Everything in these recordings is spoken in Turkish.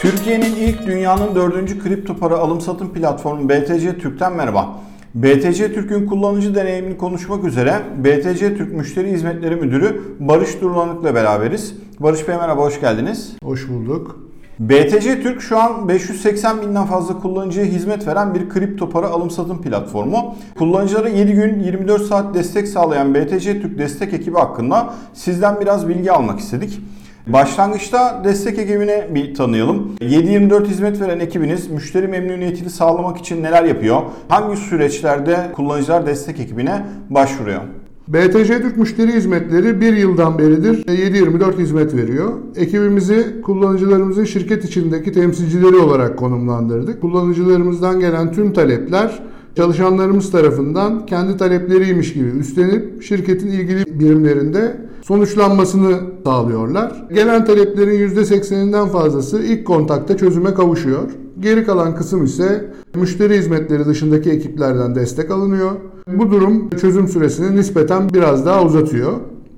Türkiye'nin ilk dünyanın dördüncü kripto para alım satım platformu BTC Türk'ten merhaba. BTC Türk'ün kullanıcı deneyimini konuşmak üzere BTC Türk Müşteri Hizmetleri Müdürü Barış Durlanık'la beraberiz. Barış Bey merhaba, hoş geldiniz. Hoş bulduk. BTC Türk şu an 580 binden fazla kullanıcıya hizmet veren bir kripto para alım satım platformu. Kullanıcılara 7 gün 24 saat destek sağlayan BTC Türk destek ekibi hakkında sizden biraz bilgi almak istedik. Başlangıçta destek ekibini bir tanıyalım. 7-24 hizmet veren ekibiniz müşteri memnuniyetini sağlamak için neler yapıyor? Hangi süreçlerde kullanıcılar destek ekibine başvuruyor? BTC Türk Müşteri Hizmetleri bir yıldan beridir 7-24 hizmet veriyor. Ekibimizi kullanıcılarımızın şirket içindeki temsilcileri olarak konumlandırdık. Kullanıcılarımızdan gelen tüm talepler çalışanlarımız tarafından kendi talepleriymiş gibi üstlenip şirketin ilgili birimlerinde sonuçlanmasını sağlıyorlar. Gelen taleplerin %80'inden fazlası ilk kontakta çözüme kavuşuyor. Geri kalan kısım ise müşteri hizmetleri dışındaki ekiplerden destek alınıyor. Bu durum çözüm süresini nispeten biraz daha uzatıyor.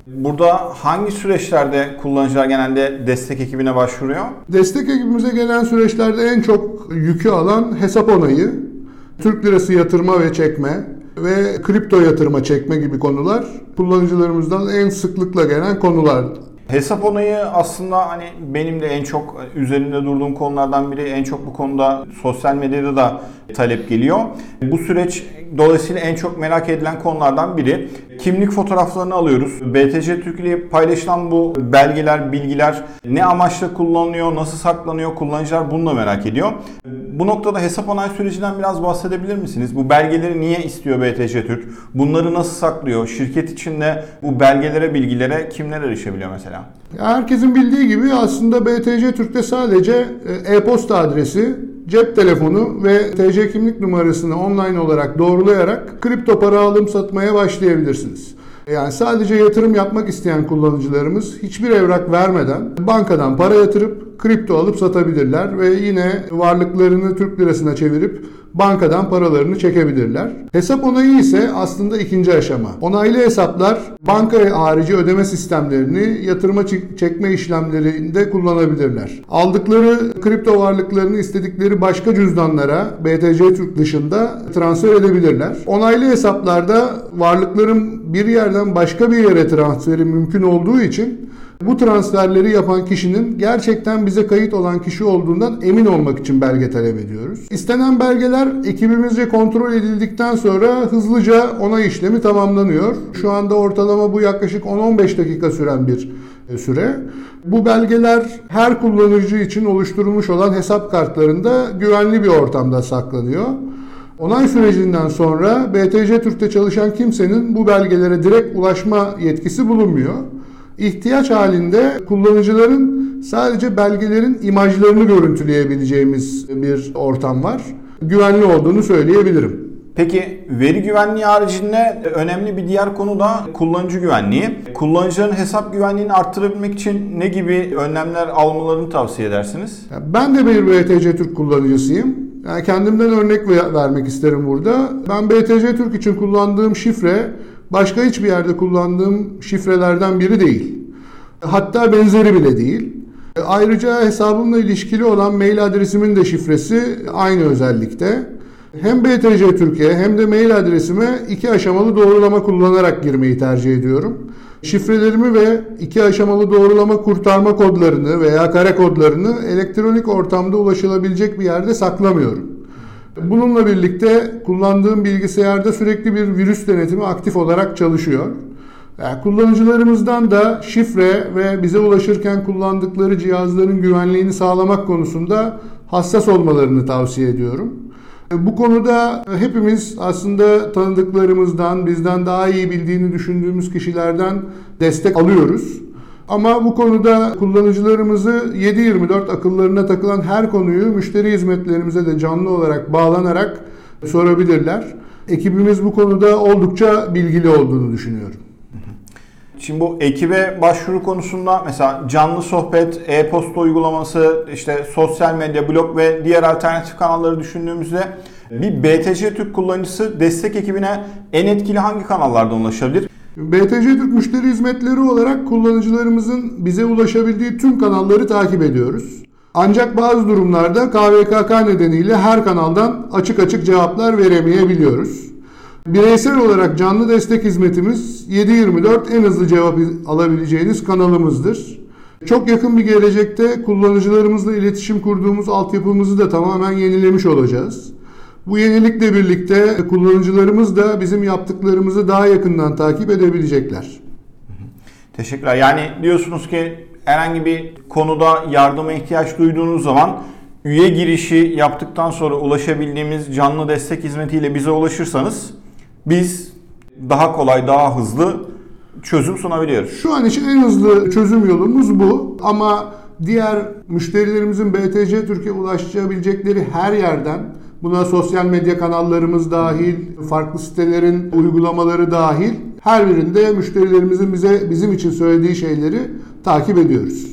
Burada hangi süreçlerde kullanıcılar genelde destek ekibine başvuruyor? Destek ekibimize gelen süreçlerde en çok yükü alan hesap onayı, Türk lirası yatırma ve çekme ve kripto yatırma çekme gibi konular kullanıcılarımızdan en sıklıkla gelen konulardı. Hesap onayı aslında hani benim de en çok üzerinde durduğum konulardan biri. En çok bu konuda sosyal medyada da talep geliyor. Bu süreç dolayısıyla en çok merak edilen konulardan biri. Kimlik fotoğraflarını alıyoruz. BTC Türk ile paylaşılan bu belgeler, bilgiler ne amaçla kullanılıyor, nasıl saklanıyor kullanıcılar bunu da merak ediyor. Bu noktada hesap onay sürecinden biraz bahsedebilir misiniz? Bu belgeleri niye istiyor BTC Türk? Bunları nasıl saklıyor? Şirket içinde bu belgelere, bilgilere kimler erişebiliyor mesela? Herkesin bildiği gibi aslında BTC Türk'te sadece e, e-posta adresi, cep telefonu ve TC kimlik numarasını online olarak doğrulayarak kripto para alım satmaya başlayabilirsiniz. Yani sadece yatırım yapmak isteyen kullanıcılarımız hiçbir evrak vermeden bankadan para yatırıp kripto alıp satabilirler ve yine varlıklarını Türk lirasına çevirip bankadan paralarını çekebilirler. Hesap onayı ise aslında ikinci aşama. Onaylı hesaplar banka harici ödeme sistemlerini yatırıma çekme işlemlerinde kullanabilirler. Aldıkları kripto varlıklarını istedikleri başka cüzdanlara BTC Türk dışında transfer edebilirler. Onaylı hesaplarda varlıkların bir yerden başka bir yere transferi mümkün olduğu için bu transferleri yapan kişinin gerçekten bize kayıt olan kişi olduğundan emin olmak için belge talep ediyoruz. İstenen belgeler ekibimizce kontrol edildikten sonra hızlıca onay işlemi tamamlanıyor. Şu anda ortalama bu yaklaşık 10-15 dakika süren bir e, süre. Bu belgeler her kullanıcı için oluşturulmuş olan hesap kartlarında güvenli bir ortamda saklanıyor. Onay sürecinden sonra BTC Türk'te çalışan kimsenin bu belgelere direkt ulaşma yetkisi bulunmuyor. İhtiyaç halinde kullanıcıların sadece belgelerin imajlarını görüntüleyebileceğimiz bir ortam var. Güvenli olduğunu söyleyebilirim. Peki veri güvenliği haricinde önemli bir diğer konu da kullanıcı güvenliği. Kullanıcıların hesap güvenliğini arttırabilmek için ne gibi önlemler almalarını tavsiye edersiniz? Ben de bir BTC Türk kullanıcısıyım. Yani kendimden örnek vermek isterim burada. Ben BTC Türk için kullandığım şifre başka hiçbir yerde kullandığım şifrelerden biri değil. Hatta benzeri bile değil. Ayrıca hesabımla ilişkili olan mail adresimin de şifresi aynı özellikte. Hem BTC Türkiye hem de mail adresime iki aşamalı doğrulama kullanarak girmeyi tercih ediyorum. Şifrelerimi ve iki aşamalı doğrulama kurtarma kodlarını veya kare kodlarını elektronik ortamda ulaşılabilecek bir yerde saklamıyorum. Bununla birlikte kullandığım bilgisayarda sürekli bir virüs denetimi aktif olarak çalışıyor. Yani kullanıcılarımızdan da şifre ve bize ulaşırken kullandıkları cihazların güvenliğini sağlamak konusunda hassas olmalarını tavsiye ediyorum. Bu konuda hepimiz aslında tanıdıklarımızdan, bizden daha iyi bildiğini düşündüğümüz kişilerden destek alıyoruz. Ama bu konuda kullanıcılarımızı 7-24 akıllarına takılan her konuyu müşteri hizmetlerimize de canlı olarak bağlanarak sorabilirler. Ekibimiz bu konuda oldukça bilgili olduğunu düşünüyorum. Şimdi bu ekibe başvuru konusunda mesela canlı sohbet, e-posta uygulaması, işte sosyal medya, blog ve diğer alternatif kanalları düşündüğümüzde bir BTC Türk kullanıcısı destek ekibine en etkili hangi kanallardan ulaşabilir? BTC Türk müşteri hizmetleri olarak kullanıcılarımızın bize ulaşabildiği tüm kanalları takip ediyoruz. Ancak bazı durumlarda KVKK nedeniyle her kanaldan açık açık cevaplar veremeyebiliyoruz. Bireysel olarak canlı destek hizmetimiz 7/24 en hızlı cevap alabileceğiniz kanalımızdır. Çok yakın bir gelecekte kullanıcılarımızla iletişim kurduğumuz altyapımızı da tamamen yenilemiş olacağız. Bu yenilikle birlikte kullanıcılarımız da bizim yaptıklarımızı daha yakından takip edebilecekler. Teşekkürler. Yani diyorsunuz ki herhangi bir konuda yardıma ihtiyaç duyduğunuz zaman üye girişi yaptıktan sonra ulaşabildiğimiz canlı destek hizmetiyle bize ulaşırsanız biz daha kolay, daha hızlı çözüm sunabiliyoruz. Şu an için en hızlı çözüm yolumuz bu ama diğer müşterilerimizin BTC Türkiye ulaşabilecekleri her yerden buna sosyal medya kanallarımız dahil, farklı sitelerin uygulamaları dahil her birinde müşterilerimizin bize bizim için söylediği şeyleri takip ediyoruz.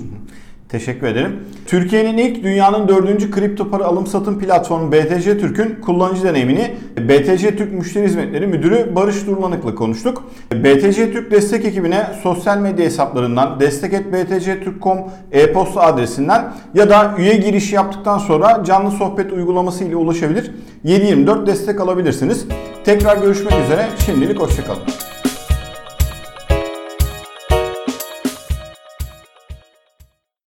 Teşekkür ederim. Türkiye'nin ilk dünyanın dördüncü kripto para alım satım platformu BTC Türk'ün kullanıcı deneyimini BTC Türk Müşteri Hizmetleri Müdürü Barış Durmanık'la konuştuk. BTC Türk destek ekibine sosyal medya hesaplarından destek.btctürk.com e-posta adresinden ya da üye girişi yaptıktan sonra canlı sohbet uygulaması ile ulaşabilir. 7/24 destek alabilirsiniz. Tekrar görüşmek üzere. Şimdilik hoşçakalın.